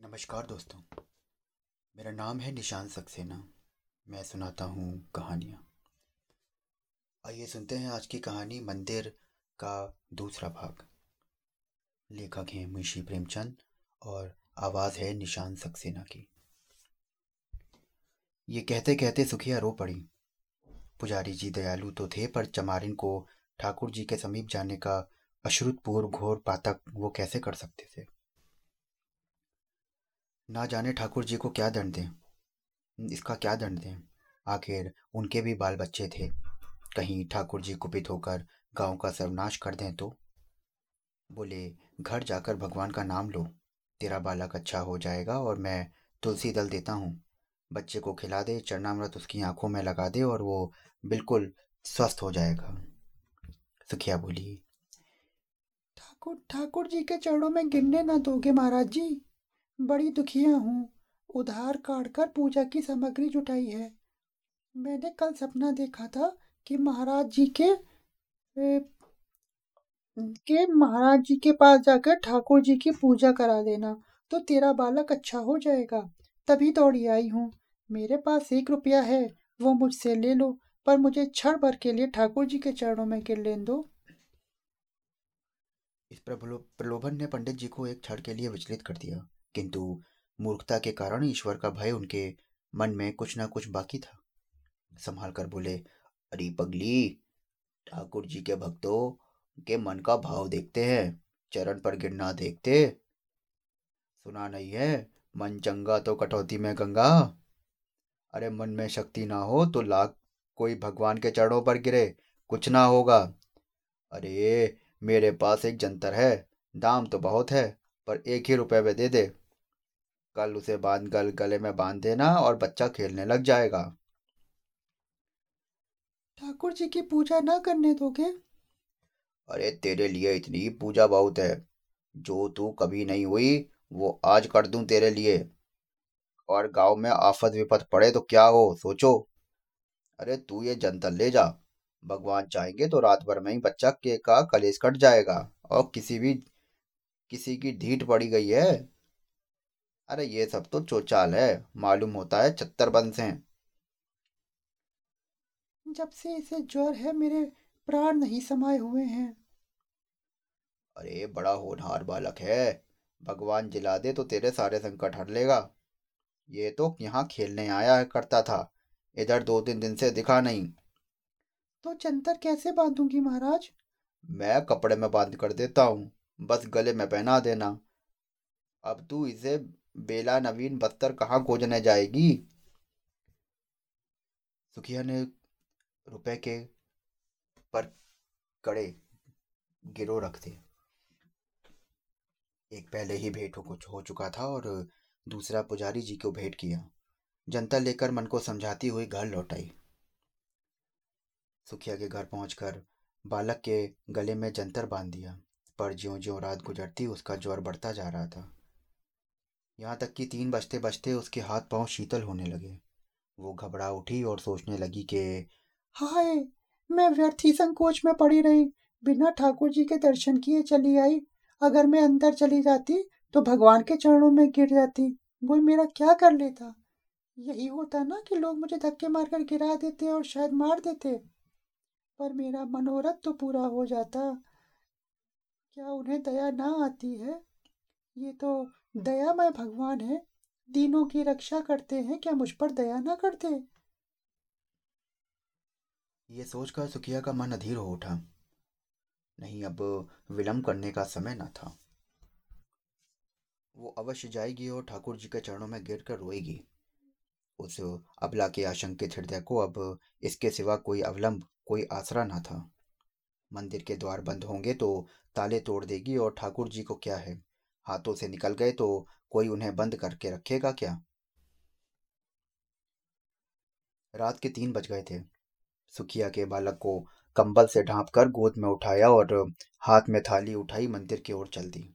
नमस्कार दोस्तों, मेरा नाम है निशान सक्सेना। मैं सुनाता हूँ कहानियाँ। आइए सुनते हैं आज की कहानी मंदिर का दूसरा भाग। लेखक हैं मुंशी प्रेमचंद और आवाज़ है निशान सक्सेना की। ये कहते कहते सुखिया रो पड़ी। पुजारी जी दयालु तो थे, पर चमारिन को ठाकुर जी के समीप जाने का अश्रुतपूर्व घोर पातक वो कैसे कर सकते थे? ना जाने ठाकुर जी को क्या दंड दें? इसका क्या दंड दें? आखिर उनके भी बाल बच्चे थे। कहीं ठाकुर जी कुपित होकर गाँव का सर्वनाश कर दें तो? बोले, घर जाकर भगवान का नाम लो। तेरा बालक अच्छा हो जाएगा और मैं तुलसी दल देता हूँ। बच्चे को खिला दे, चरणामृत उसकी आँखों में लगा दे और वो बिल्कुल स्वस्थ हो जाएगा। सुखिया बोली, ठाकुर ठाकुर जी के चरणों में गिरने ना दोगे महाराज जी? बड़ी दुखिया हूँ। उधार काट कर पूजा की सामग्री जुटाई है। मैंने कल सपना देखा था कि महाराज जी के ए, के महाराज जी के पास जाकर ठाकुर जी की पूजा करा देना तो तेरा बालक अच्छा हो जाएगा। तभी दौड़ी आई हूँ। मेरे पास एक रुपया है वो मुझसे ले लो पर मुझे क्षण भर के लिए ठाकुर जी के चरणों में गिर लेन दो। इस प्रलोभन ने पंडित जी को एक क्षण के लिए विचलित कर दिया। किंतु मूर्खता के कारण ईश्वर का भय उनके मन में कुछ ना कुछ बाकी था। संभाल कर बोले, अरे पगली, ठाकुर जी के भक्तों के मन का भाव देखते हैं, चरण पर गिरना देखते। सुना नहीं है, मन चंगा तो कटौती में गंगा। अरे मन में शक्ति ना हो तो लाख कोई भगवान के चरणों पर गिरे, कुछ ना होगा। अरे मेरे पास एक जंतर है, दाम तो बहुत है, पर एक ही रुपए में दे दे। कल उसे बाँध गल गले में बाँध देना और बच्चा खेलने लग जाएगा। ठाकुर जी की पूजा ना करने दोगे? अरे तेरे लिए इतनी पूजा बहुत है। जो तू कभी नहीं हुई वो आज कर दूँ तेरे लिए। और गाँव में आफत विपत पड़े तो क्या हो सोचो। अरे तू ये जंतर ले जा। भगवान चाहेंगे तो रात भर में ही बच्चा के का कलेश कट जाएगा। और किसी भी किसी की ढीठ पड़ी गई है। अरे ये सब तो चोचाल है। मालूम होता है चत्तर बंस हैं। जब से इसे ज्वर है मेरे प्राण नहीं समाये हुए हैं। अरे बड़ा होनहार बालक है। भगवान जिला दे तो तेरे सारे संकट हट लेगा। ये तो यहाँ खेलने आया करता था। इधर दो तीन दिन से दिखा नहीं। तो चंतर कैसे बांधूँगी महाराज? मैं कपड़े में बाँध कर देता हूँ। बस गले में पहना देना। अब तू इसे बेला नवीन बत्तर कहाँ खोजने जाएगी? सुखिया ने रुपए के पर कड़े गिरो रख थे एक पहले ही भेंट कुछ हो चुका था और दूसरा पुजारी जी को भेंट किया। जनता लेकर मन को समझाती हुई घर लौट आई सुखिया के घर पहुंचकर बालक के गले में जंतर बाँध दिया। पर ज्यो ज्यो रात गुजरती, उसका ज्वर बढ़ता जा रहा था। यहाँ तक कि तीन बजते बजते उसके हाथ पाँव शीतल होने लगे। वो घबरा उठी और सोचने लगी कि, हाय, मैं व्यर्थ ही संकोच में पड़ी रही। बिना ठाकुर जी के दर्शन किए चली आई। अगर मैं अंदर चली जाती तो भगवान के चरणों में गिर जाती। वो मेरा क्या कर लेता? यही होता ना कि लोग मुझे धक्के मारकर गिरा देते और शायद मार देते। पर मेरा मनोरथ तो पूरा हो जाता। क्या उन्हें दया ना आती है? ये तो दयामय भगवान है। दीनों की रक्षा करते हैं। क्या मुझ पर दया ना करते? ये सोचकर सुखिया का मन अधीर हो उठा। नहीं, अब विलंब करने का समय ना था। वो अवश्य जाएगी और ठाकुर जी के चरणों में गिर कर रोएगी। उस अबला के आशंकित हृदय को अब इसके सिवा कोई अवलंब, कोई आसरा ना था। मंदिर के द्वार बंद होंगे तो ताले तोड़ देगी और ठाकुर जी को क्या है? हाथों से निकल गए तो कोई उन्हें बंद करके रखेगा क्या? रात के तीन बज गए थे। सुखिया के बालक को कंबल से ढांप कर गोद में उठाया और हाथ में थाली उठाई मंदिर की ओर चल दी।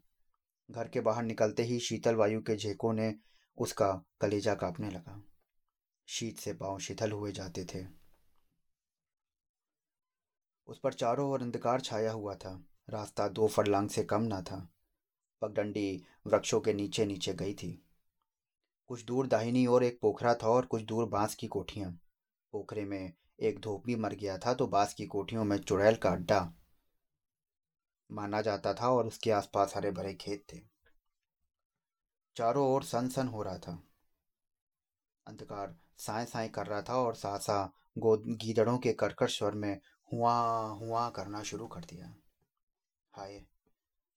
घर के बाहर निकलते ही शीतल वायु के झेकों ने उसका कलेजा कांपने लगा। शीत से पाँव शीतल हुए जाते थे। उस पर चारों ओर अंधकार छाया हुआ था। रास्ता दो फरलांग से कम ना था। पगडंडी वृक्षों के नीचे नीचे गई थी। कुछ दूर दाहिनी ओर एक पोखरा था और कुछ दूर बाँस की कोठियाँ। पोखरे में एक धोबी मर गया था तो बाँस की कोठियों में चुड़ैल का अड्डा माना जाता था और उसके आसपास हरे भरे खेत थे। चारों ओर सन सन हो रहा था। अंधकार साए साए कर रहा था और सासा गो गीदड़ों के कर्कश स्वर में हुआ हुआ करना शुरू कर दिया। हाय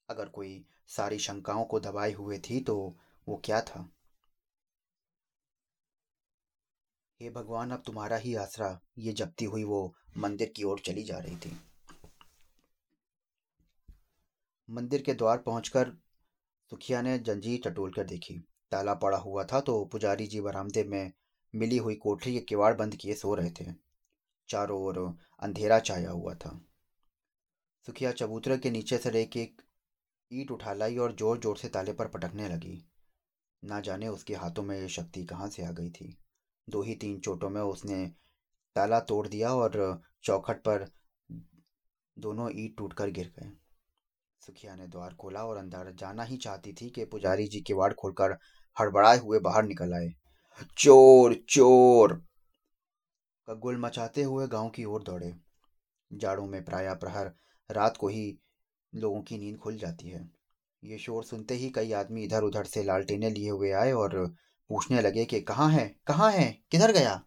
अगर कोई सारी शंकाओं को दबाए हुए थी तो वो क्या था? हे भगवान, अब तुम्हारा ही आसरा, ये जपती हुई वो मंदिर की ओर चली जा रही थी। मंदिर के द्वार पहुंचकर सुखिया ने जंजीर टटोल कर देखी। ताला पड़ा हुआ था तो पुजारी जी बरामदे में मिली हुई कोठरी के किवाड़ बंद किए सो रहे थे। चारों ओर अंधेरा छाया हुआ था। सुखिया चबूतरे के नीचे से एक एक ईट उठा लाई और ज़ोर ज़ोर से ताले पर पटकने लगी। ना जाने उसके हाथों में ये शक्ति कहाँ से आ गई थी। दो ही तीन चोटों में उसने ताला तोड़ दिया और चौखट पर दोनों ईट टूटकर गिर गए। सुखिया ने द्वार खोला और अंदर जाना ही चाहती थी कि पुजारी जी किवाड़ खोलकर हड़बड़ाए हुए बाहर निकल आए। चोर चोर! का गुल मचाते हुए गाँव की ओर दौड़े। जाड़ों में प्राय प्रहर रात को ही लोगों की नींद खुल जाती है। ये शोर सुनते ही कई आदमी इधर उधर से लालटेने लिए हुए आए और पूछने लगे कि, कहाँ है? कहाँ है? किधर गया?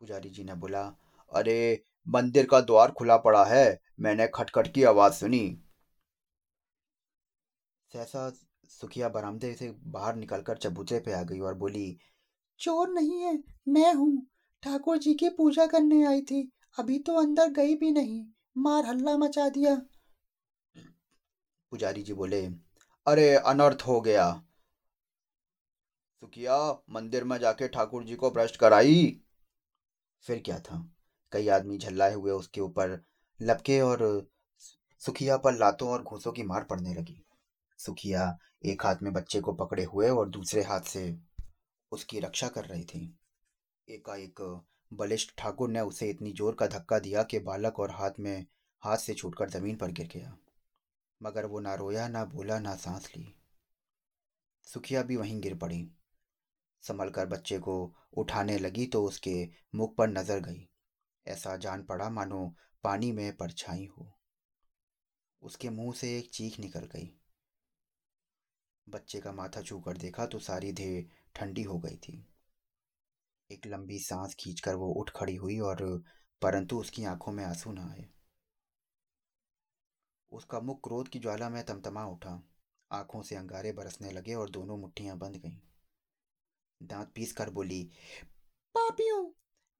पुजारी जी ने बोला, अरे, मंदिर का द्वार खुला पड़ा है। मैंने खटखट की आवाज़ सुनी। सहसा सुखिया बरामदे से बाहर निकलकर चबूतरे पे आ गई और बोली, चोर नहीं है, मैं हूँ। ठाकुर जी की पूजा करने आई थी। अभी तो अंदर गई भी नहीं। मार हल्ला मचा दिया। पुजारी जी बोले, अरे, अनर्थ हो गया। सुखिया मंदिर में जाके ठाकुर जी को भ्रष्ट कराई। फिर क्या था? कई आदमी झल्लाए हुए उसके ऊपर लपके और सुखिया पर लातों और घूसों की मार पड़ने लगी। सुखिया एक हाथ में बच्चे को पकड़े हुए और दूसरे हाथ से उसकी रक्षा कर रही थी। एकाएक बलिष्ठ ठाकुर ने उसे इतनी ज़ोर का धक्का दिया कि बालक और हाथ में, हाथ से छूटकर ज़मीन पर गिर गया। मगर वो ना रोया, ना बोला, ना सांस ली। सुखिया भी वहीं गिर पड़ी। संभल कर बच्चे को उठाने लगी तो उसके मुख पर नज़र गई। ऐसा जान पड़ा, मानो पानी में परछाई हो। उसके मुँह से एक चीख निकल गई। बच्चे का माथा छू कर देखा तो सारी देह ठंडी हो गई थी। एक लंबी सांस खींचकर वो उठ खड़ी हुई और परंतु उसकी आँखों में आँसू न आए। उसका मुख क्रोध की ज्वाला में तमतमा उठा। आँखों से अंगारे बरसने लगे और दोनों मुट्ठियाँ बंद गईं। दांत पीस कर बोली, पापियों,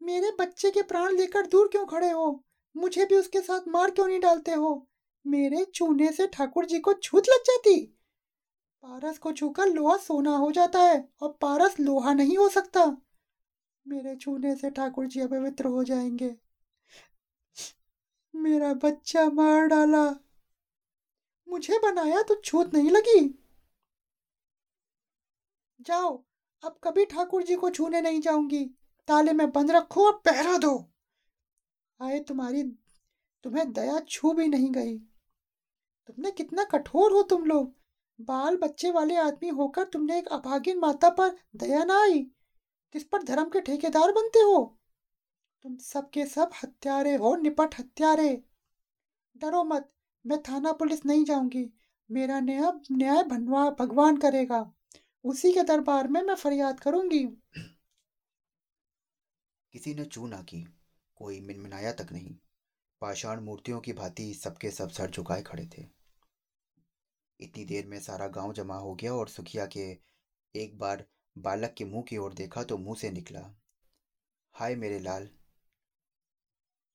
मेरे बच्चे के प्राण लेकर दूर क्यों खड़े हो? मुझे भी उसके साथ मार क्यों नहीं डालते हो? मेरे छूने से ठाकुर जी को छूत लग जाती। पारस को छूकर लोहा सोना हो जाता है और पारस लोहा नहीं हो सकता। मेरे छूने से ठाकुर जी अपवित्र हो जाएँगे। मेरा बच्चा मार डाला। मुझे बनाया तो छूत नहीं लगी। जाओ, अब कभी ठाकुर जी को छूने नहीं जाऊँगी। ताले में बंद रखो और पहरा दो। आए तुम्हारी, तुम्हें दया छू भी नहीं गई। तुमने कितना कठोर हो तुम लोग। बाल बच्चे वाले आदमी होकर तुमने एक अभागिन माता पर दया ना आई। किस पर धर्म के ठेकेदार बनते हो? तुम सब के सब हत्यारे हो, निपट हत्यारे। डरो मत, मैं थाना पुलिस नहीं जाऊँगी। मेरा न्याय न्याय भनवा, भगवान करेगा। उसी के दरबार में मैं फरियाद करूँगी। किसी ने चू ना की, कोई मिनमिनाया तक नहीं। पाषाण मूर्तियों की भांति सबके सब सर झुकाए खड़े थे। इतनी देर में सारा गाँव जमा हो गया और सुखिया के एक बार बालक के मुँह की ओर देखा तो मुँह से निकला। हाय मेरे लाल।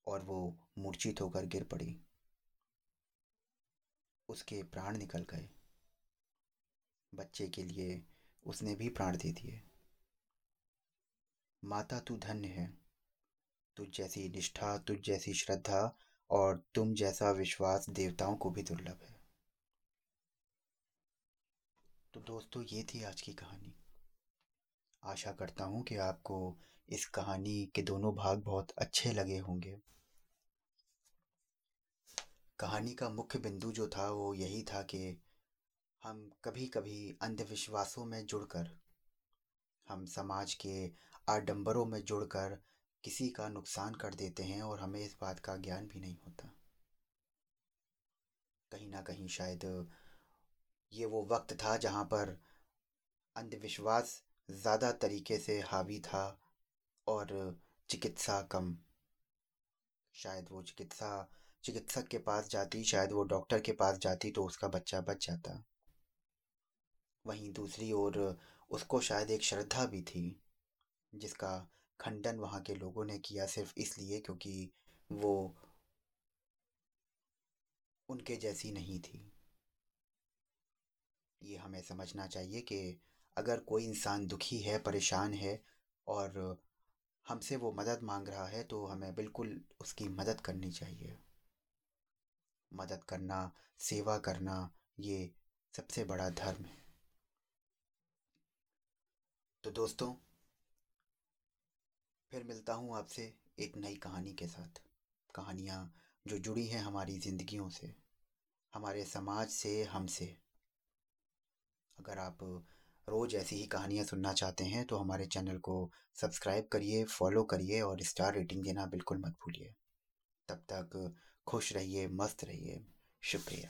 और वो मूर्छित होकर गिर पड़ी। उसके प्राण निकल गए। बच्चे के लिए उसने भी प्राण दे दिए। माता, तू धन्य है। तुझ जैसी निष्ठा, तुझ जैसी श्रद्धा और तुम जैसा विश्वास देवताओं को भी दुर्लभ है। तो दोस्तों, ये थी आज की कहानी। आशा करता हूँ कि आपको इस कहानी के दोनों भाग बहुत अच्छे लगे होंगे। कहानी का मुख्य बिंदु जो था वो यही था कि हम कभी कभी अंधविश्वासों में जुड़कर, हम समाज के आडंबरों में जुड़कर किसी का नुकसान कर देते हैं और हमें इस बात का ज्ञान भी नहीं होता। कहीं ना कहीं शायद ये वो वक्त था जहाँ पर अंधविश्वास ज़्यादा तरीके से हावी था और चिकित्सा कम। शायद वो चिकित्सा, चिकित्सक के पास जाती, शायद वो डॉक्टर के पास जाती तो उसका बच्चा बच जाता। वहीं दूसरी ओर उसको शायद एक श्रद्धा भी थी, जिसका खंडन वहाँ के लोगों ने किया सिर्फ़ इसलिए क्योंकि वो उनके जैसी नहीं थी। ये हमें समझना चाहिए कि अगर कोई इंसान दुखी है, परेशान है और हमसे वो मदद मांग रहा है तो हमें बिल्कुल उसकी मदद करनी चाहिए। मदद करना, सेवा करना, ये सबसे बड़ा धर्म है। तो दोस्तों, फिर मिलता हूँ आपसे एक नई कहानी के साथ। कहानियाँ जो जुड़ी हैं हमारी ज़िंदगियों से, हमारे समाज से, हमसे। अगर आप रोज़ ऐसी ही कहानियाँ सुनना चाहते हैं तो हमारे चैनल को सब्सक्राइब करिए, फॉलो करिए और स्टार रेटिंग देना बिल्कुल मत भूलिए। तब तक खुश रहिए, मस्त रहिए। शुक्रिया।